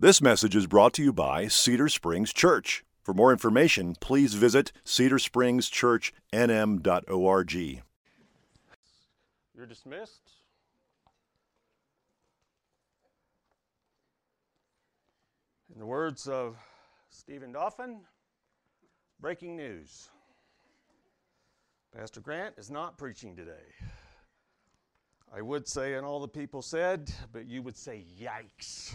This message is brought to you by Cedar Springs Church. For more information, please visit cedarspringschurchnm.org. You're dismissed. In the words of Stephen Dauphin, breaking news. Pastor Grant is not preaching today. I would say, and all the people said, but you would say, yikes.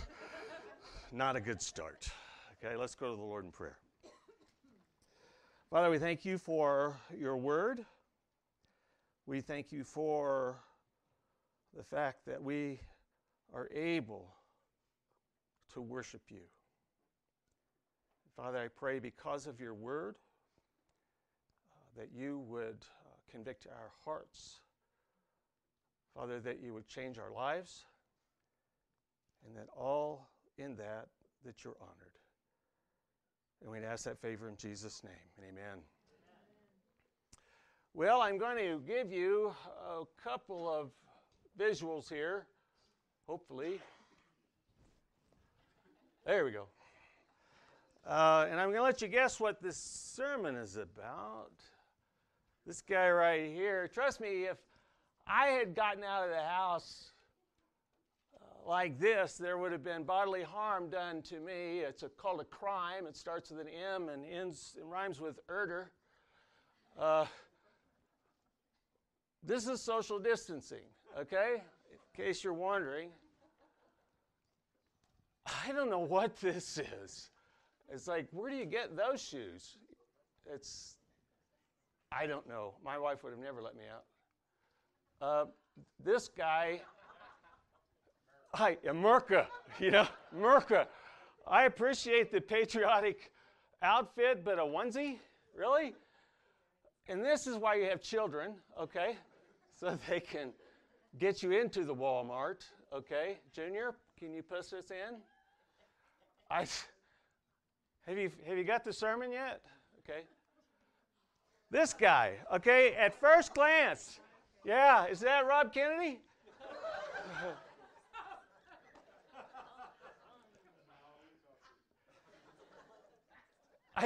Not a good start. Okay, let's go to the Lord in prayer. Father, we thank you for your word. We thank you for the fact that we are able to worship you. Father, I pray because of your word uh, that you would uh, convict our hearts. Father, that you would change our lives, and that all in that, that you're honored. And we'd ask that favor in Jesus' name. And amen. Well, I'm going to give you a couple of visuals here, hopefully. There we go. Uh, and I'm going to let you guess what this sermon is about. This guy right here, trust me, if I had gotten out of the house like this, there would have been bodily harm done to me. It's a, called a crime. It starts with an M and ends and rhymes with erder. Uh, this is social distancing, okay? In case you're wondering. I don't know what this is. It's like, where do you get those shoes? It's, I don't know. My wife would have never let me out. Uh, this guy, hi, Merca, you know, Merca. I appreciate the patriotic outfit, but a onesie? Really? And this is why you have children, okay? So they can get you into the Walmart, okay? Junior, can you push this in? I, have you, have you got the sermon yet? Okay. This guy, okay, at first glance, yeah, is that Rob Kennedy?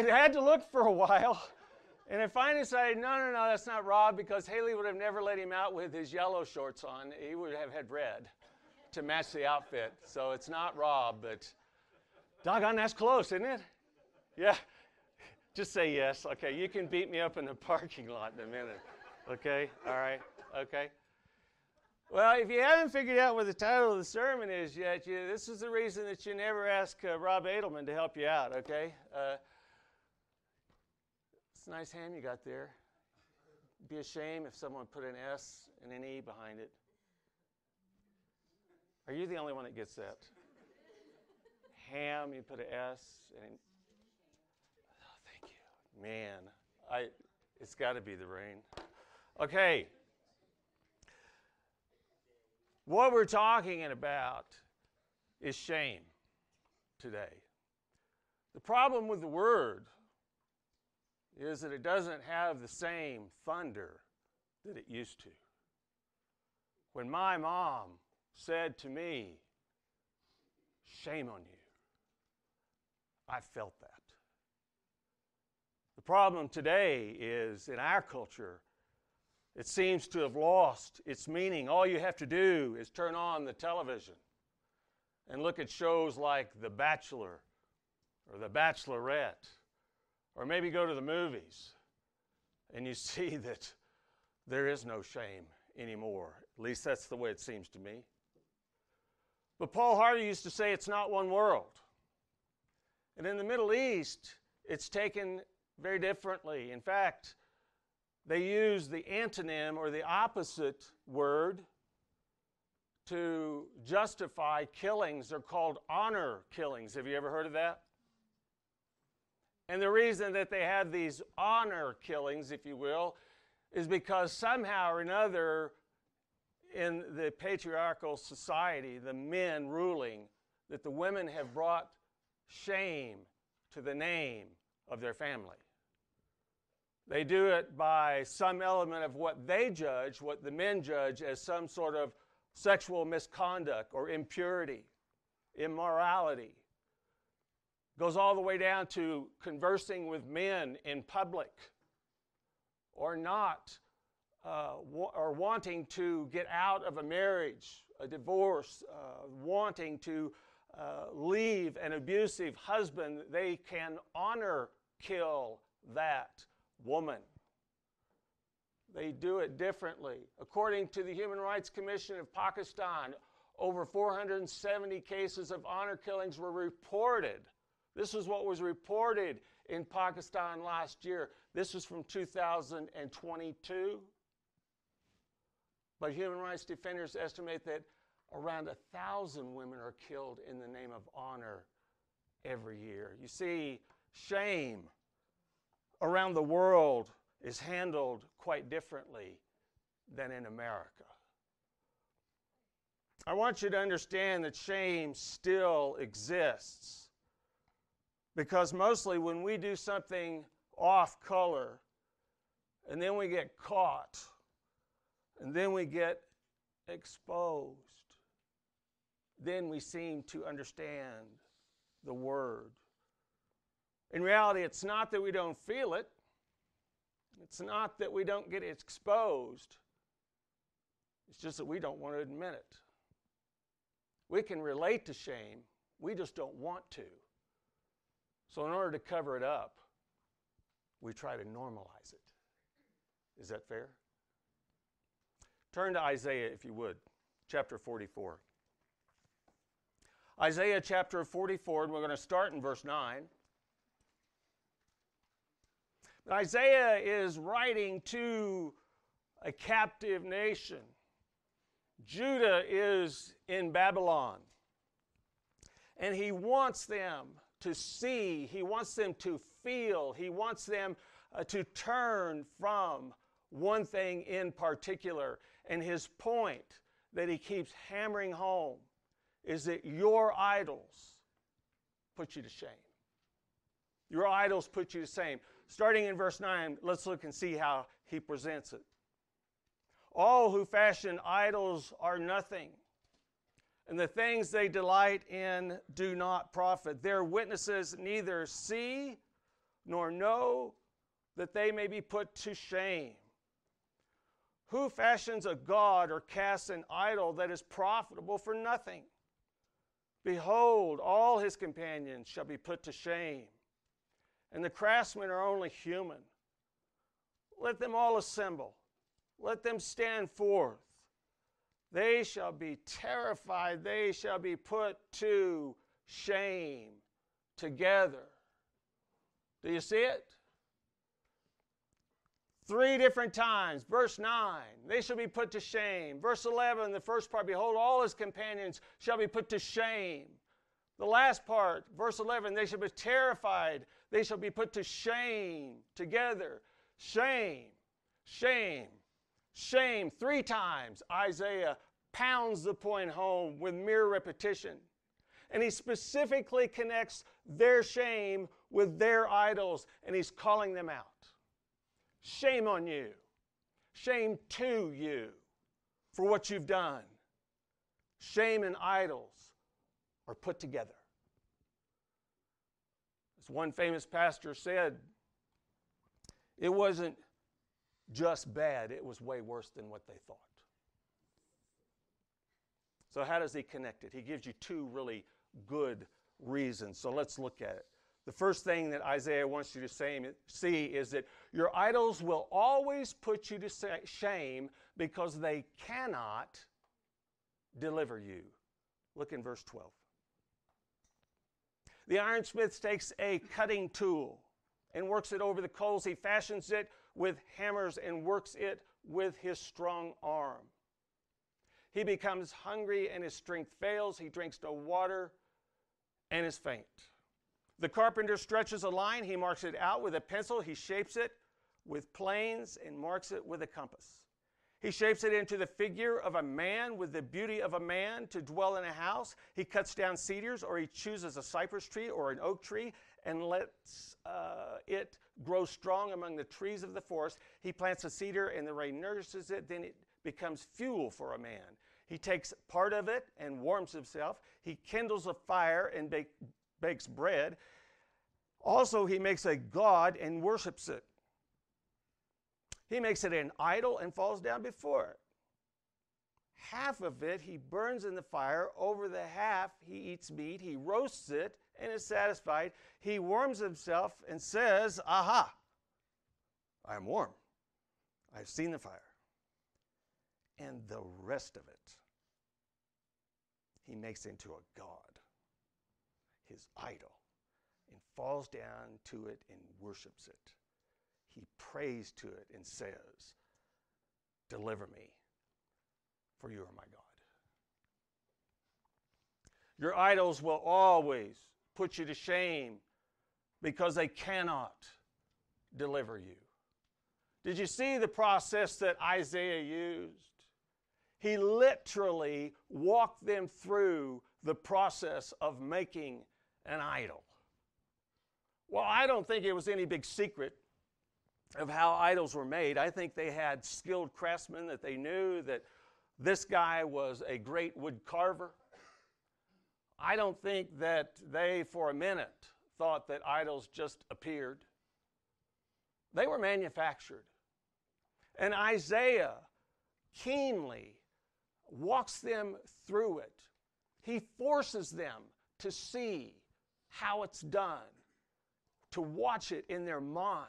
I had to look for a while, and I finally decided, no, no, no, that's not Rob because Haley would have never let him out with his yellow shorts on. He would have had red to match the outfit. So it's not Rob, but doggone, that's close, isn't it? Yeah. Just say yes. Okay. You can beat me up in the parking lot in a minute. Okay. All right. Okay. Well, if you haven't figured out what the title of the sermon is yet, you, this is the reason that you never ask uh, Rob Edelman to help you out, okay? Uh, a nice ham you got there. It'd be a shame if someone put an S and an E behind it. Are you the only one that gets that? ham, you put an S and an oh, thank you. Man, I it's got to be the rain. Okay. What we're talking about is shame today. The problem with the word is that it doesn't have the same thunder that it used to. When my mom said to me, Shame on you, I felt that The problem today is in our culture, it seems to have lost its meaning. All you have to do is turn on the television and look at shows like The Bachelor or The Bachelorette, or maybe go to the movies, and you see that there is no shame anymore. At least that's the way it seems to me. But Paul Harvey used to say it's not one world. And in the Middle East, it's taken very differently. In fact, they use the antonym or the opposite word to justify killings. They're called honor killings. Have you ever heard of that? And the reason that they have these honor killings, if you will, is because somehow or another in the patriarchal society, the men ruling, that the women have brought shame to the name of their family. They do it by some element of what they judge, what the men judge as some sort of sexual misconduct or impurity, immorality. Goes all the way down to conversing with men in public or not, uh, or wanting to get out of a marriage, a divorce, uh, wanting to uh, leave an abusive husband, they can honor kill that woman. They do it differently. According to the Human Rights Commission of Pakistan, over 470 cases of honor killings were reported. This is what was reported in Pakistan last year. This was from 2022. But human rights defenders estimate that around a thousand women are killed in the name of honor every year. You see, shame around the world is handled quite differently than in America. I want you to understand that shame still exists because mostly when we do something off color and then we get caught and then we get exposed, then we seem to understand the word. In reality, it's not that we don't feel it, it's not that we don't get exposed, it's just that we don't want to admit it. We can relate to shame, we just don't want to. So, in order to cover it up, we try to normalize it. Is that fair? Turn to Isaiah, if you would, chapter 44. Isaiah chapter 44, and we're going to start in verse 9. But Isaiah is writing to a captive nation. Judah is in Babylon. And he wants them to see, he wants them to feel, he wants them uh, to turn from one thing in particular. And his point that he keeps hammering home is that your idols put you to shame. Your idols put you to shame. Starting in verse 9, let's look and see how he presents it. All who fashion idols are nothing, and the things they delight in do not profit. Their witnesses neither see nor know that they may be put to shame. Who fashions a god or casts an idol that is profitable for nothing? Behold, all his companions shall be put to shame, and the craftsmen are only human. Let them all assemble, let them stand forth. They shall be terrified, they shall be put to shame together. Do you see it? Three different times. Verse 9, they shall be put to shame. Verse 11, the first part, behold, all his companions shall be put to shame. The last part, verse 11, they shall be terrified. They shall be put to shame together. Shame, shame, shame. Three times Isaiah pounds the point home with mere repetition. And he specifically connects their shame with their idols, and he's calling them out. Shame on you. Shame to you for what you've done. Shame and idols are put together. As one famous pastor said, it wasn't just bad, it was way worse than what they thought. So, how does he connect it? He gives you two really good reasons. So, let's look at it. The first thing that Isaiah wants you to see is that your idols will always put you to shame because they cannot deliver you. Look in verse 12. The ironsmith takes a cutting tool and works it over the coals. He fashions it with hammers and works it with his strong arm. He becomes hungry and his strength fails. He drinks no water and is faint. The carpenter stretches a line, he marks it out with a pencil, he shapes it with planes and marks it with a compass. He shapes it into the figure of a man with the beauty of a man to dwell in a house. He cuts down cedars, or he chooses a cypress tree or an oak tree and lets uh, it grow strong among the trees of the forest. He plants a cedar, and the rain nourishes it. Then it becomes fuel for a man. He takes part of it and warms himself. He kindles a fire and bake, bakes bread. Also, he makes a god and worships it. He makes it an idol and falls down before it. Half of it he burns in the fire. Over the half he eats meat. He roasts it and is satisfied. He warms himself and says, Aha, I am warm. I've seen the fire. And the rest of it he makes into a god, his idol, and falls down to it and worships it. He prays to it and says, Deliver me, for you are my God. Your idols will always put you to shame because they cannot deliver you. Did you see the process that Isaiah used? He literally walked them through the process of making an idol. Well, I don't think it was any big secret of how idols were made. I think they had skilled craftsmen that they knew that this guy was a great wood carver. I don't think that they, for a minute, thought that idols just appeared. They were manufactured. And Isaiah keenly walks them through it. He forces them to see how it's done, to watch it in their mind.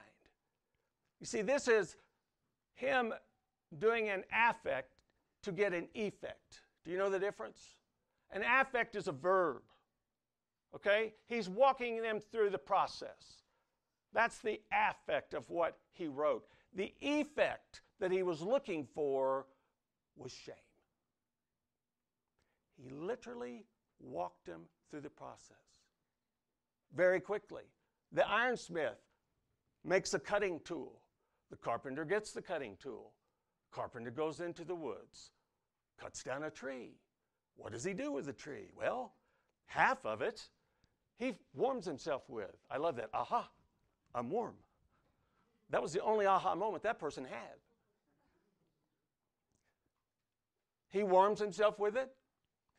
You see, this is him doing an affect to get an effect. Do you know the difference? An affect is a verb. Okay? He's walking them through the process. That's the affect of what he wrote. The effect that he was looking for was shame. He literally walked them through the process very quickly. The ironsmith makes a cutting tool. The carpenter gets the cutting tool. Carpenter goes into the woods, cuts down a tree. What does he do with the tree? Well, half of it he warms himself with. I love that. Aha, I'm warm. That was the only aha moment that person had. He warms himself with it.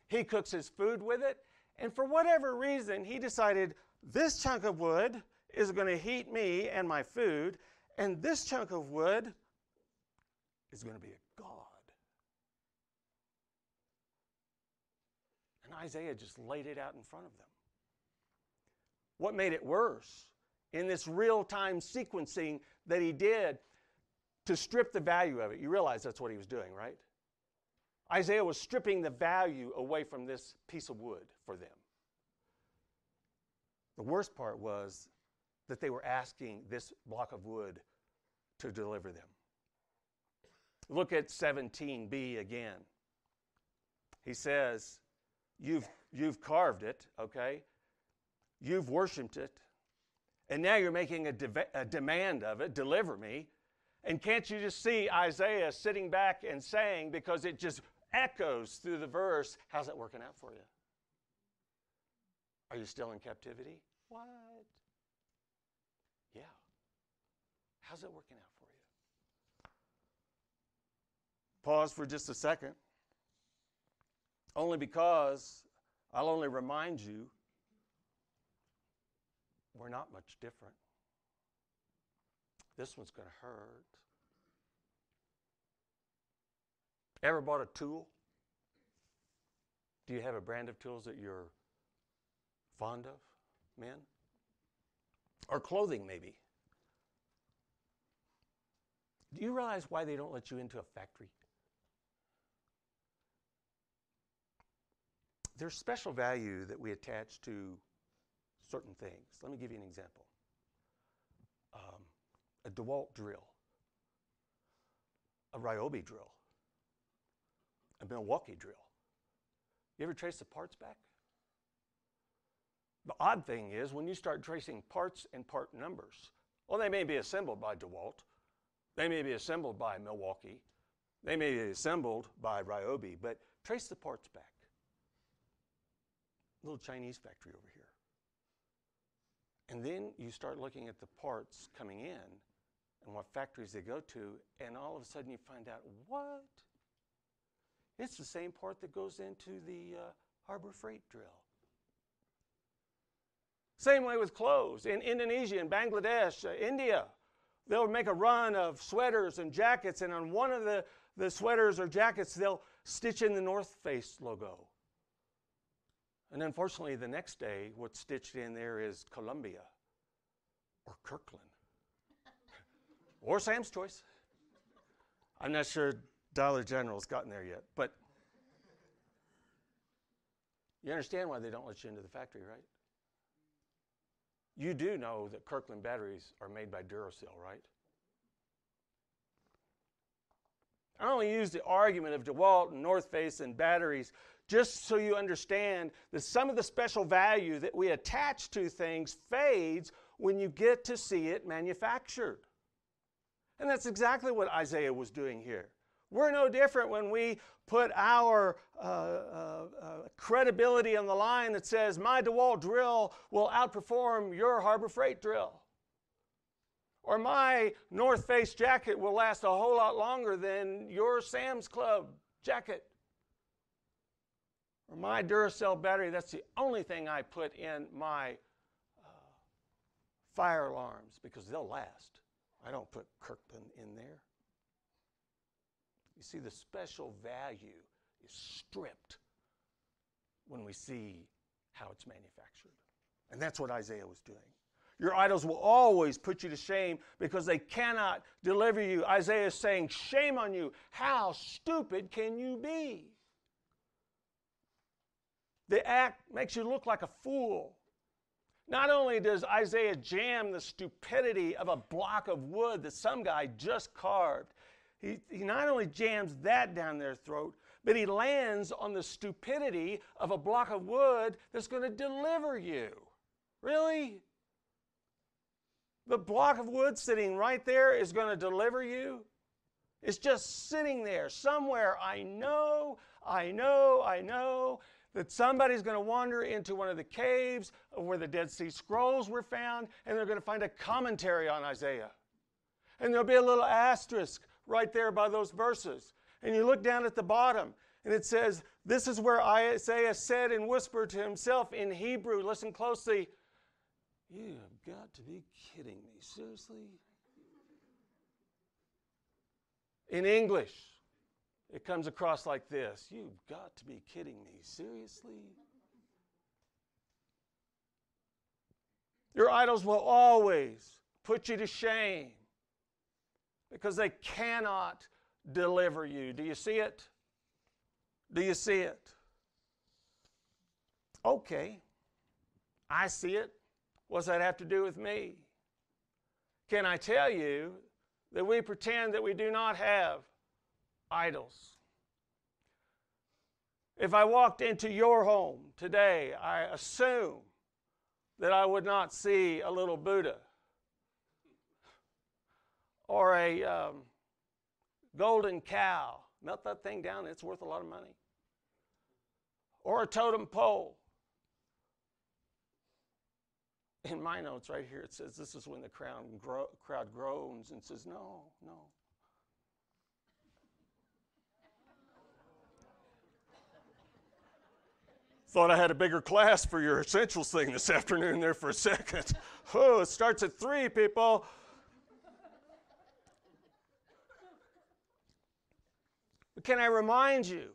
He cooks his food with it. And for whatever reason, he decided this chunk of wood is going to heat me and my food, and this chunk of wood is going to be a God. And Isaiah just laid it out in front of them. What made it worse in this real time sequencing that he did to strip the value of it? You realize that's what he was doing, right? Isaiah was stripping the value away from this piece of wood for them. The worst part was that they were asking this block of wood to deliver them. Look at 17b again. He says, You've, you've carved it, okay? You've worshiped it. And now you're making a, de- a demand of it deliver me. And can't you just see Isaiah sitting back and saying, because it just echoes through the verse, how's that working out for you? Are you still in captivity? What? Yeah. How's it working out for you? Pause for just a second. Only because I'll only remind you we're not much different. This one's going to hurt. Ever bought a tool? Do you have a brand of tools that you're fond of, men? Or clothing, maybe? Do you realize why they don't let you into a factory? There's special value that we attach to certain things. Let me give you an example um, a DeWalt drill, a Ryobi drill, a Milwaukee drill. You ever trace the parts back? The odd thing is when you start tracing parts and part numbers, well, they may be assembled by DeWalt, they may be assembled by Milwaukee, they may be assembled by Ryobi, but trace the parts back. Little Chinese factory over here. And then you start looking at the parts coming in and what factories they go to, and all of a sudden you find out what? It's the same part that goes into the uh, Harbor Freight drill. Same way with clothes. In Indonesia, in Bangladesh, uh, India, they'll make a run of sweaters and jackets, and on one of the, the sweaters or jackets, they'll stitch in the North Face logo. And unfortunately, the next day, what's stitched in there is Columbia or Kirkland or Sam's Choice. I'm not sure Dollar General's gotten there yet, but you understand why they don't let you into the factory, right? You do know that Kirkland batteries are made by Duracell, right? I only use the argument of DeWalt and North Face and batteries just so you understand that some of the special value that we attach to things fades when you get to see it manufactured. And that's exactly what Isaiah was doing here. We're no different when we put our uh, uh, uh, credibility on the line that says, My DeWalt drill will outperform your Harbor Freight drill. Or my North Face jacket will last a whole lot longer than your Sam's Club jacket. Or my Duracell battery, that's the only thing I put in my uh, fire alarms because they'll last. I don't put Kirkland in there. You see, the special value is stripped when we see how it's manufactured. And that's what Isaiah was doing. Your idols will always put you to shame because they cannot deliver you. Isaiah is saying, Shame on you. How stupid can you be? The act makes you look like a fool. Not only does Isaiah jam the stupidity of a block of wood that some guy just carved, he, he not only jams that down their throat, but he lands on the stupidity of a block of wood that's going to deliver you. Really? The block of wood sitting right there is going to deliver you? It's just sitting there somewhere. I know, I know, I know that somebody's going to wander into one of the caves where the Dead Sea Scrolls were found, and they're going to find a commentary on Isaiah. And there'll be a little asterisk right there by those verses. And you look down at the bottom, and it says, This is where Isaiah said and whispered to himself in Hebrew. Listen closely. You have got to be kidding me. Seriously? In English, it comes across like this You've got to be kidding me. Seriously? Your idols will always put you to shame because they cannot deliver you. Do you see it? Do you see it? Okay, I see it. What's that have to do with me? Can I tell you that we pretend that we do not have idols? If I walked into your home today, I assume that I would not see a little Buddha or a um, golden cow. Melt that thing down, it's worth a lot of money. Or a totem pole. In my notes right here, it says this is when the crowd, gro- crowd groans and says, No, no. Thought I had a bigger class for your essentials thing this afternoon there for a second. Oh, it starts at three, people. But can I remind you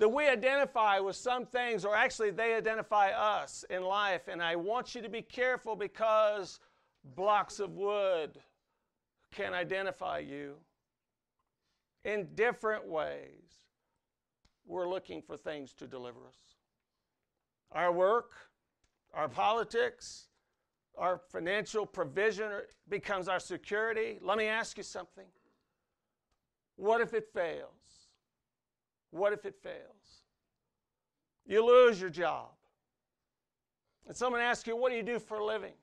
that we identify with some things, or actually they identify us in life, and I want you to be careful because blocks of wood can identify you in different ways. We're looking for things to deliver us. Our work, our politics, our financial provision becomes our security. Let me ask you something. What if it fails? What if it fails? You lose your job. And someone asks you, What do you do for a living?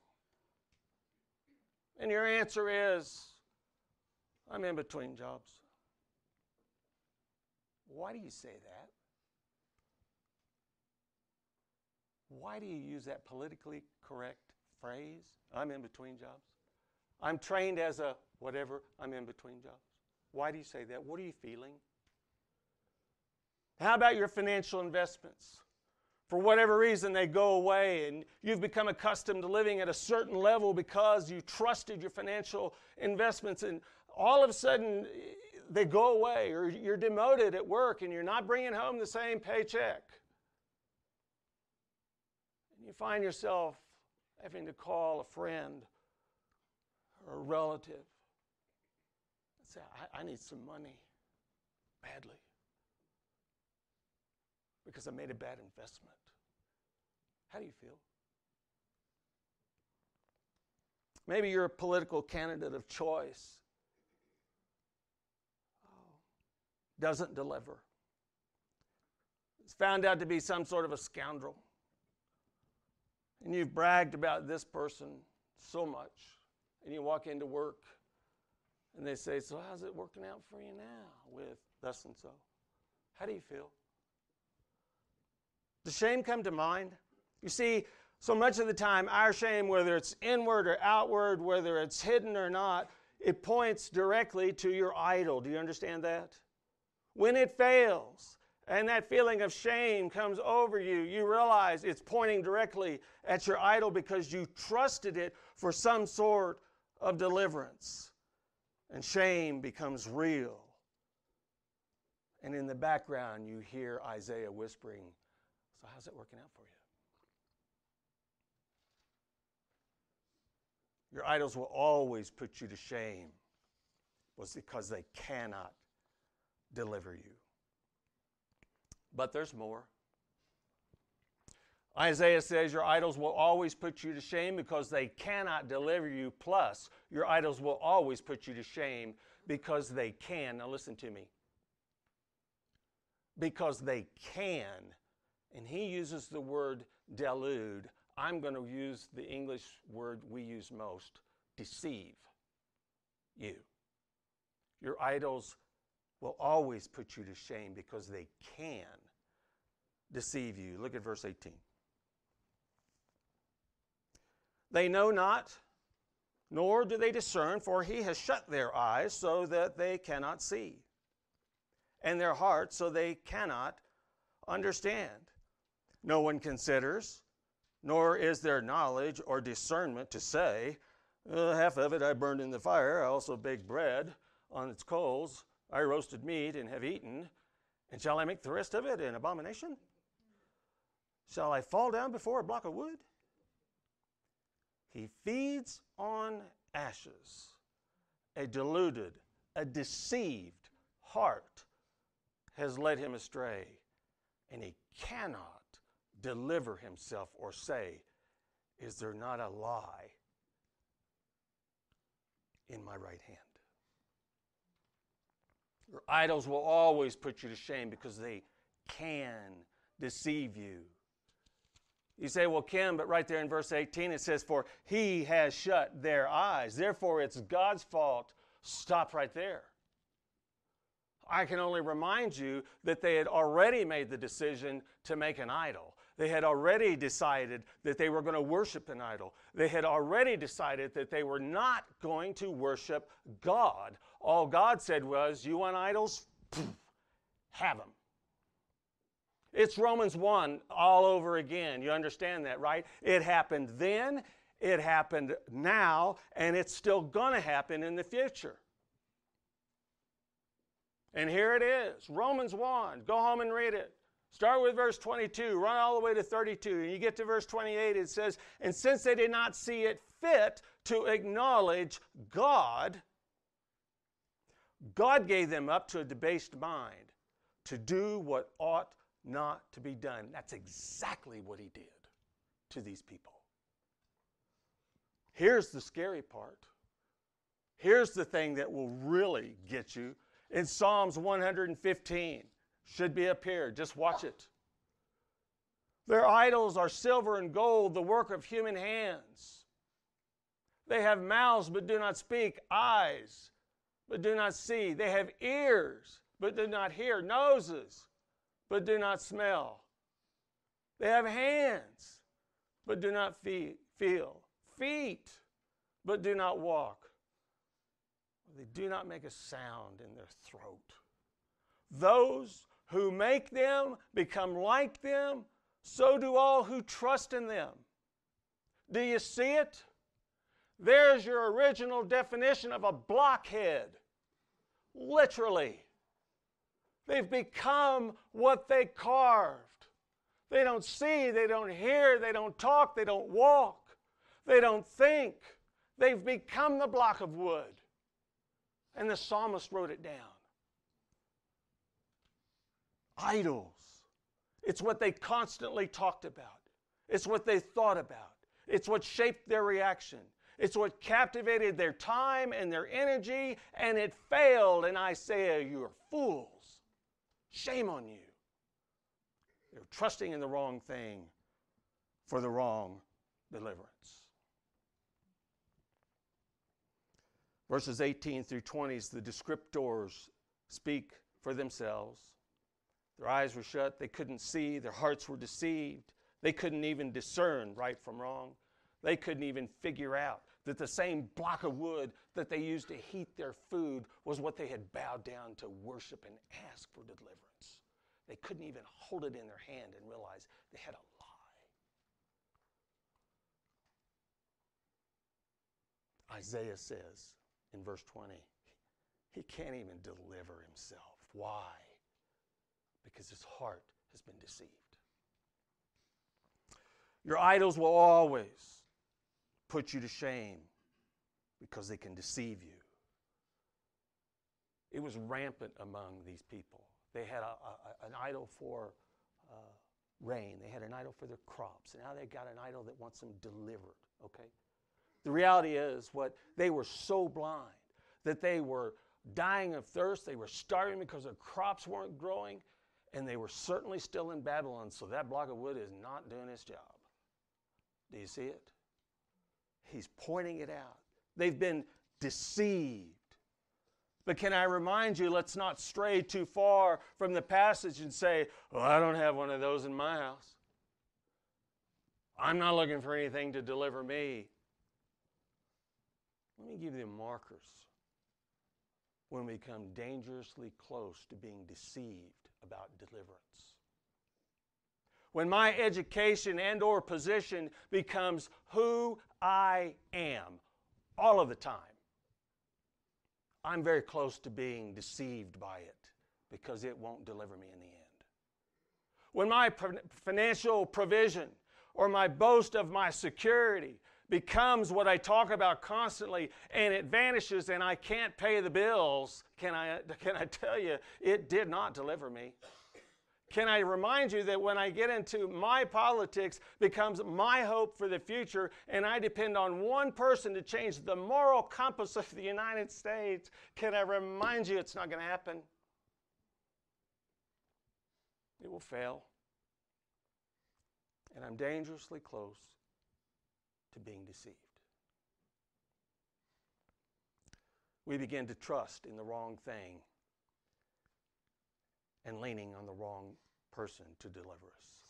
And your answer is, I'm in between jobs. Why do you say that? Why do you use that politically correct phrase? I'm in between jobs. I'm trained as a whatever, I'm in between jobs. Why do you say that? What are you feeling? How about your financial investments? for whatever reason, they go away, and you've become accustomed to living at a certain level because you trusted your financial investments, and all of a sudden they go away, or you're demoted at work and you're not bringing home the same paycheck. And you find yourself having to call a friend or a relative and say, I, I need some money badly because I made a bad investment. How do you feel? Maybe you're a political candidate of choice. Doesn't deliver. It's found out to be some sort of a scoundrel. And you've bragged about this person so much. And you walk into work and they say, So, how's it working out for you now with thus and so? How do you feel? Does shame come to mind? You see, so much of the time, our shame, whether it's inward or outward, whether it's hidden or not, it points directly to your idol. Do you understand that? When it fails and that feeling of shame comes over you, you realize it's pointing directly at your idol because you trusted it for some sort of deliverance. And shame becomes real. And in the background, you hear Isaiah whispering, So, how's it working out for you? Your idols will always put you to shame, was because they cannot deliver you. But there's more. Isaiah says your idols will always put you to shame because they cannot deliver you. Plus, your idols will always put you to shame because they can. Now, listen to me. Because they can. And he uses the word delude. I'm going to use the English word we use most deceive you. Your idols will always put you to shame because they can deceive you. Look at verse 18. They know not, nor do they discern, for he has shut their eyes so that they cannot see, and their hearts so they cannot understand. No one considers, nor is there knowledge or discernment to say, uh, Half of it I burned in the fire, I also baked bread on its coals, I roasted meat and have eaten, and shall I make the rest of it an abomination? Shall I fall down before a block of wood? He feeds on ashes. A deluded, a deceived heart has led him astray, and he cannot deliver himself or say, Is there not a lie in my right hand? Your idols will always put you to shame because they can deceive you. You say, well, Kim, but right there in verse 18 it says, For he has shut their eyes. Therefore, it's God's fault. Stop right there. I can only remind you that they had already made the decision to make an idol. They had already decided that they were going to worship an idol. They had already decided that they were not going to worship God. All God said was, You want idols? Have them. It's Romans 1 all over again. You understand that, right? It happened then, it happened now, and it's still going to happen in the future. And here it is Romans 1. Go home and read it. Start with verse 22, run all the way to 32, and you get to verse 28. It says, And since they did not see it fit to acknowledge God, God gave them up to a debased mind to do what ought not to be done. That's exactly what he did to these people. Here's the scary part. Here's the thing that will really get you. In Psalms 115, should be up here. Just watch it. Their idols are silver and gold, the work of human hands. They have mouths but do not speak, eyes but do not see. They have ears but do not hear, noses but do not smell. They have hands but do not feel, feet but do not walk. They do not make a sound in their throat. Those who make them become like them, so do all who trust in them. Do you see it? There's your original definition of a blockhead. Literally. They've become what they carved. They don't see, they don't hear, they don't talk, they don't walk, they don't think. They've become the block of wood. And the psalmist wrote it down. Idols. It's what they constantly talked about, it's what they thought about, it's what shaped their reaction. It's what captivated their time and their energy, and it failed. And I say, oh, You're fools. Shame on you. They're trusting in the wrong thing for the wrong deliverance. Verses 18 through 20, the descriptors speak for themselves. Their eyes were shut, they couldn't see, their hearts were deceived. They couldn't even discern right from wrong. They couldn't even figure out that the same block of wood that they used to heat their food was what they had bowed down to worship and ask for deliverance. They couldn't even hold it in their hand and realize they had a lie. Isaiah says in verse 20, he can't even deliver himself. Why? Because his heart has been deceived. Your idols will always put you to shame because they can deceive you. It was rampant among these people. They had a, a, an idol for uh, rain, they had an idol for their crops, and now they've got an idol that wants them delivered, okay? The reality is what they were so blind that they were dying of thirst, they were starving because their crops weren't growing, and they were certainly still in Babylon, so that block of wood is not doing its job. Do you see it? He's pointing it out. They've been deceived. But can I remind you, let's not stray too far from the passage and say, Well, I don't have one of those in my house. I'm not looking for anything to deliver me. Let me give you markers when we come dangerously close to being deceived about deliverance when my education and or position becomes who I am all of the time, I'm very close to being deceived by it because it won't deliver me in the end. When my financial provision or my boast of my security becomes what I talk about constantly and it vanishes and I can't pay the bills, can I, can I tell you, it did not deliver me. Can I remind you that when I get into my politics becomes my hope for the future and I depend on one person to change the moral compass of the United States, can I remind you it's not going to happen? It will fail. And I'm dangerously close to being deceived. We begin to trust in the wrong thing and leaning on the wrong person to deliver us.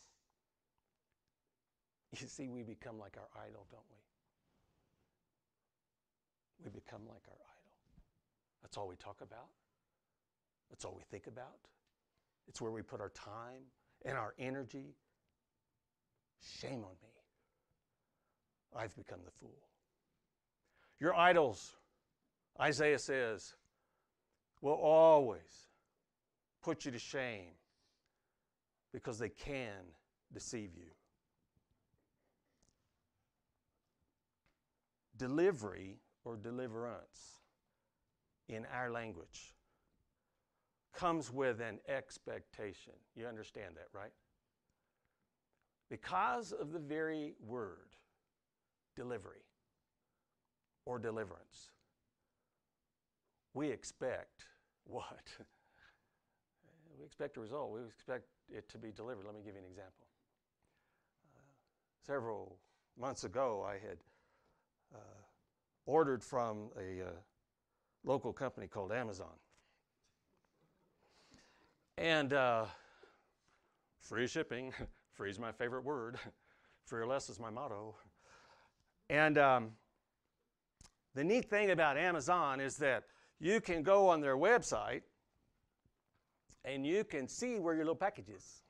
You see, we become like our idol, don't we? We become like our idol. That's all we talk about. That's all we think about. It's where we put our time and our energy. Shame on me. I've become the fool. Your idols, Isaiah says, will always put you to shame because they can deceive you. Delivery or deliverance in our language comes with an expectation. You understand that, right? Because of the very word delivery or deliverance, we expect what? We expect a result. We expect it to be delivered. Let me give you an example. Uh, several months ago, I had uh, ordered from a uh, local company called Amazon. And uh, free shipping, free is my favorite word, free or less is my motto. And um, the neat thing about Amazon is that you can go on their website and you can see where your little package is.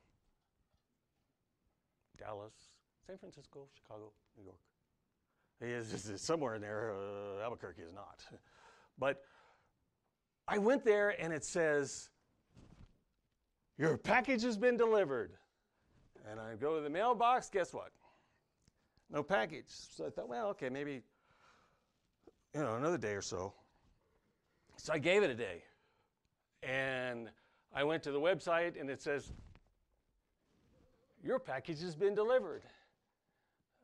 Dallas, San Francisco, Chicago, New York. It's, somewhere in there. Uh, Albuquerque is not. But I went there and it says, Your package has been delivered. And I go to the mailbox, guess what? No package. So I thought, well, okay, maybe, you know, another day or so. So I gave it a day. And I went to the website and it says, Your package has been delivered.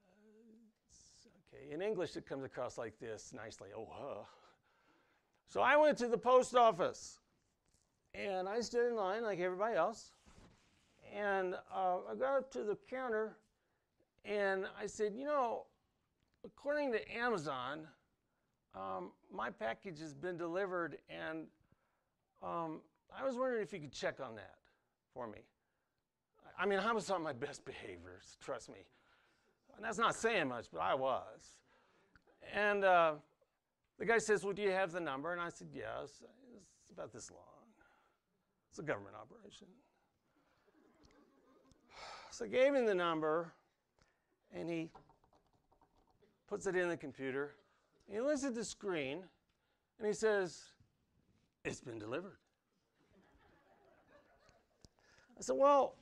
Uh, okay, in English it comes across like this nicely. Oh, huh. So I went to the post office and I stood in line like everybody else. And uh, I got up to the counter and I said, You know, according to Amazon, um, my package has been delivered and um, I was wondering if you could check on that for me. I mean, I was on my best behaviors, trust me. And that's not saying much, but I was. And uh, the guy says, Well, do you have the number? And I said, Yes. It's about this long. It's a government operation. So I gave him the number, and he puts it in the computer. He looks at the screen, and he says, It's been delivered. I said, Well,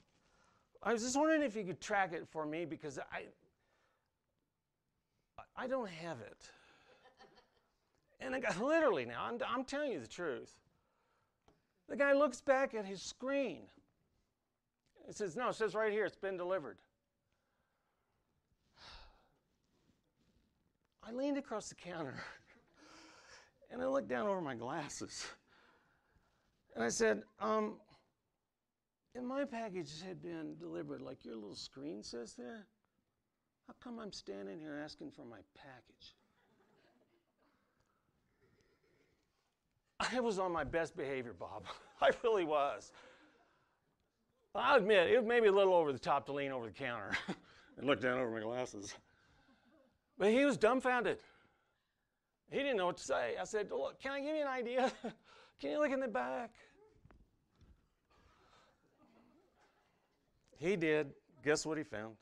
I was just wondering if you could track it for me because I, I don't have it. And the guy, literally now, I'm, I'm telling you the truth. The guy looks back at his screen. It says, No, it says right here, it's been delivered. I leaned across the counter and I looked down over my glasses. And I said, um, if my package had been delivered like your little screen says there, how come I'm standing here asking for my package? I was on my best behavior, Bob. I really was. I'll admit, it was maybe a little over the top to lean over the counter and look down over my glasses. But he was dumbfounded. He didn't know what to say. I said, Look, can I give you an idea? can you look in the back? He did. Guess what he found?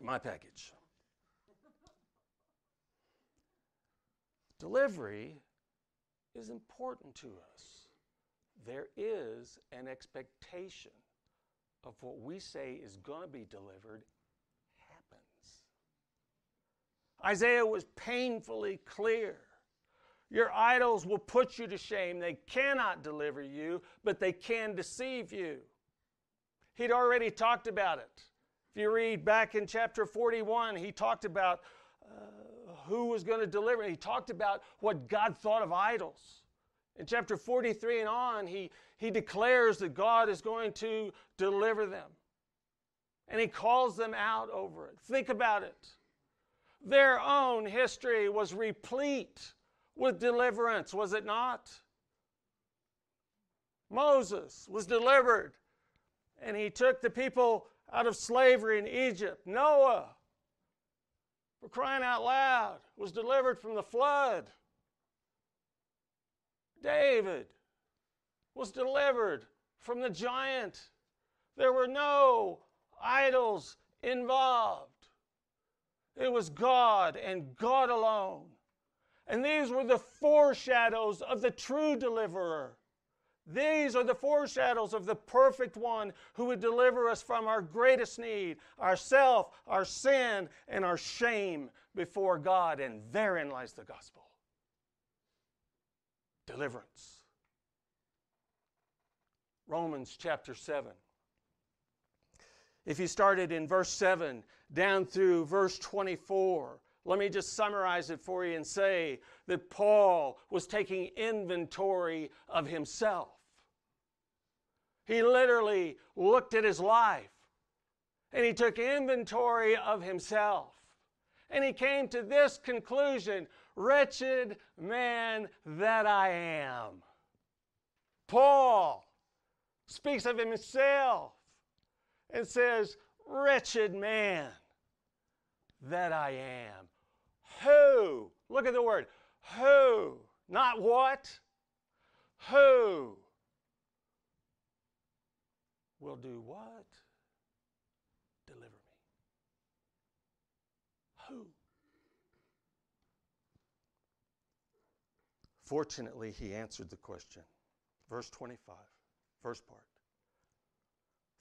My package. Delivery is important to us. There is an expectation of what we say is going to be delivered happens. Isaiah was painfully clear. Your idols will put you to shame. They cannot deliver you, but they can deceive you. He'd already talked about it. If you read back in chapter 41, he talked about uh, who was going to deliver. He talked about what God thought of idols. In chapter 43 and on, he, he declares that God is going to deliver them. And he calls them out over it. Think about it. Their own history was replete with deliverance, was it not? Moses was delivered and he took the people out of slavery in Egypt. Noah, for crying out loud, was delivered from the flood. David was delivered from the giant. There were no idols involved. It was God and God alone. And these were the foreshadows of the true deliverer. These are the foreshadows of the perfect one who would deliver us from our greatest need, ourself, our sin, and our shame before God. And therein lies the gospel deliverance. Romans chapter 7. If you started in verse 7 down through verse 24, let me just summarize it for you and say that Paul was taking inventory of himself. He literally looked at his life and he took inventory of himself. And he came to this conclusion Wretched man that I am. Paul speaks of himself and says, Wretched man that I am. Who? Look at the word. Who? Not what? Who will do what? Deliver me. Who? Fortunately, he answered the question. Verse 25, first part.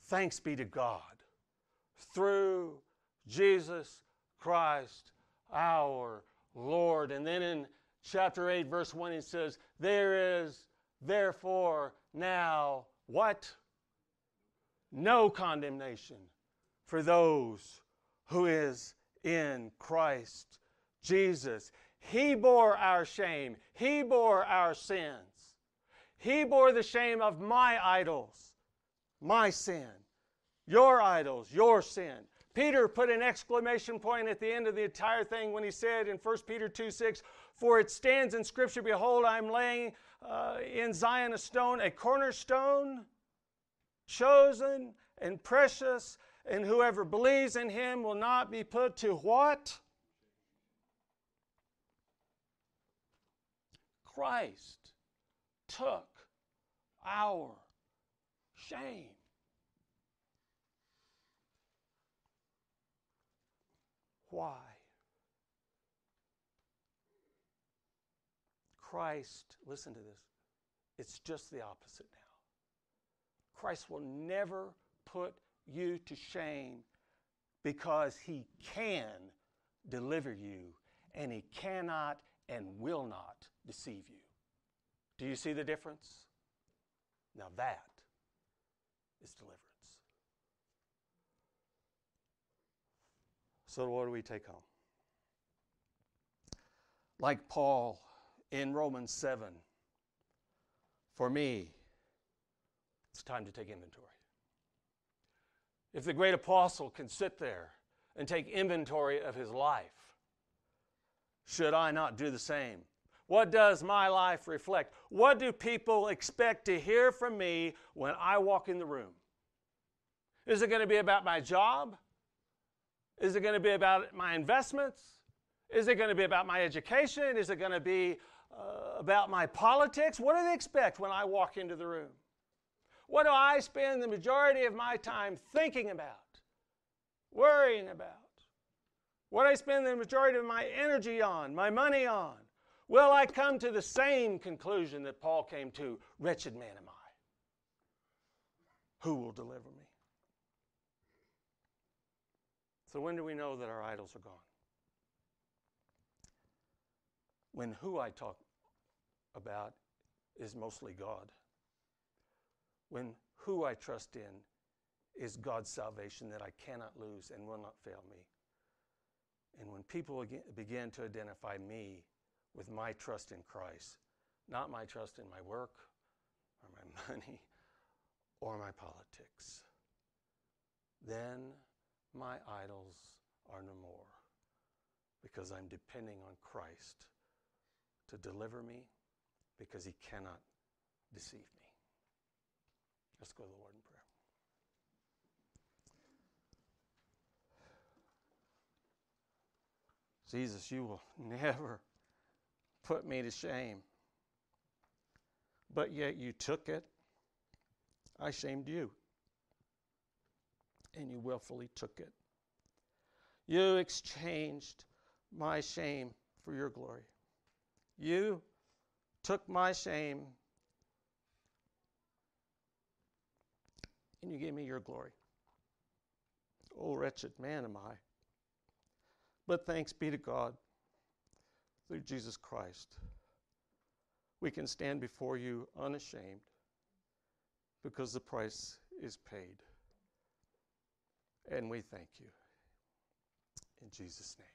Thanks be to God through Jesus Christ our Lord. And then in chapter 8, verse 1, he says, There is therefore now what? No condemnation for those who is in Christ Jesus. He bore our shame. He bore our sins. He bore the shame of my idols, my sin, your idols, your sin. Peter put an exclamation point at the end of the entire thing when he said in 1 Peter 2 6, For it stands in Scripture, Behold, I'm laying uh, in Zion a stone, a cornerstone, chosen and precious, and whoever believes in him will not be put to what? Christ took our shame. Why? Christ, listen to this, it's just the opposite now. Christ will never put you to shame because he can deliver you and he cannot and will not deceive you. Do you see the difference? Now that is deliverance. So, what do we take home? Like Paul in Romans 7, for me, it's time to take inventory. If the great apostle can sit there and take inventory of his life, should I not do the same? What does my life reflect? What do people expect to hear from me when I walk in the room? Is it going to be about my job? Is it going to be about my investments? Is it going to be about my education? Is it going to be uh, about my politics? What do they expect when I walk into the room? What do I spend the majority of my time thinking about, worrying about? What do I spend the majority of my energy on, my money on? Will I come to the same conclusion that Paul came to? Wretched man am I. Who will deliver me? So, when do we know that our idols are gone? When who I talk about is mostly God when who I trust in is God's salvation that I cannot lose and will not fail me. And when people begin to identify me with my trust in Christ, not my trust in my work or my money or my politics, then my idols are no more because I'm depending on Christ to deliver me because he cannot deceive me. Let's go to the Lord in prayer. Jesus, you will never put me to shame. But yet you took it. I shamed you. And you willfully took it. You exchanged my shame for your glory. You took my shame and you gave me your glory. Oh, wretched man am I. But thanks be to God through Jesus Christ. We can stand before you unashamed because the price is paid. And we thank you. In Jesus' name.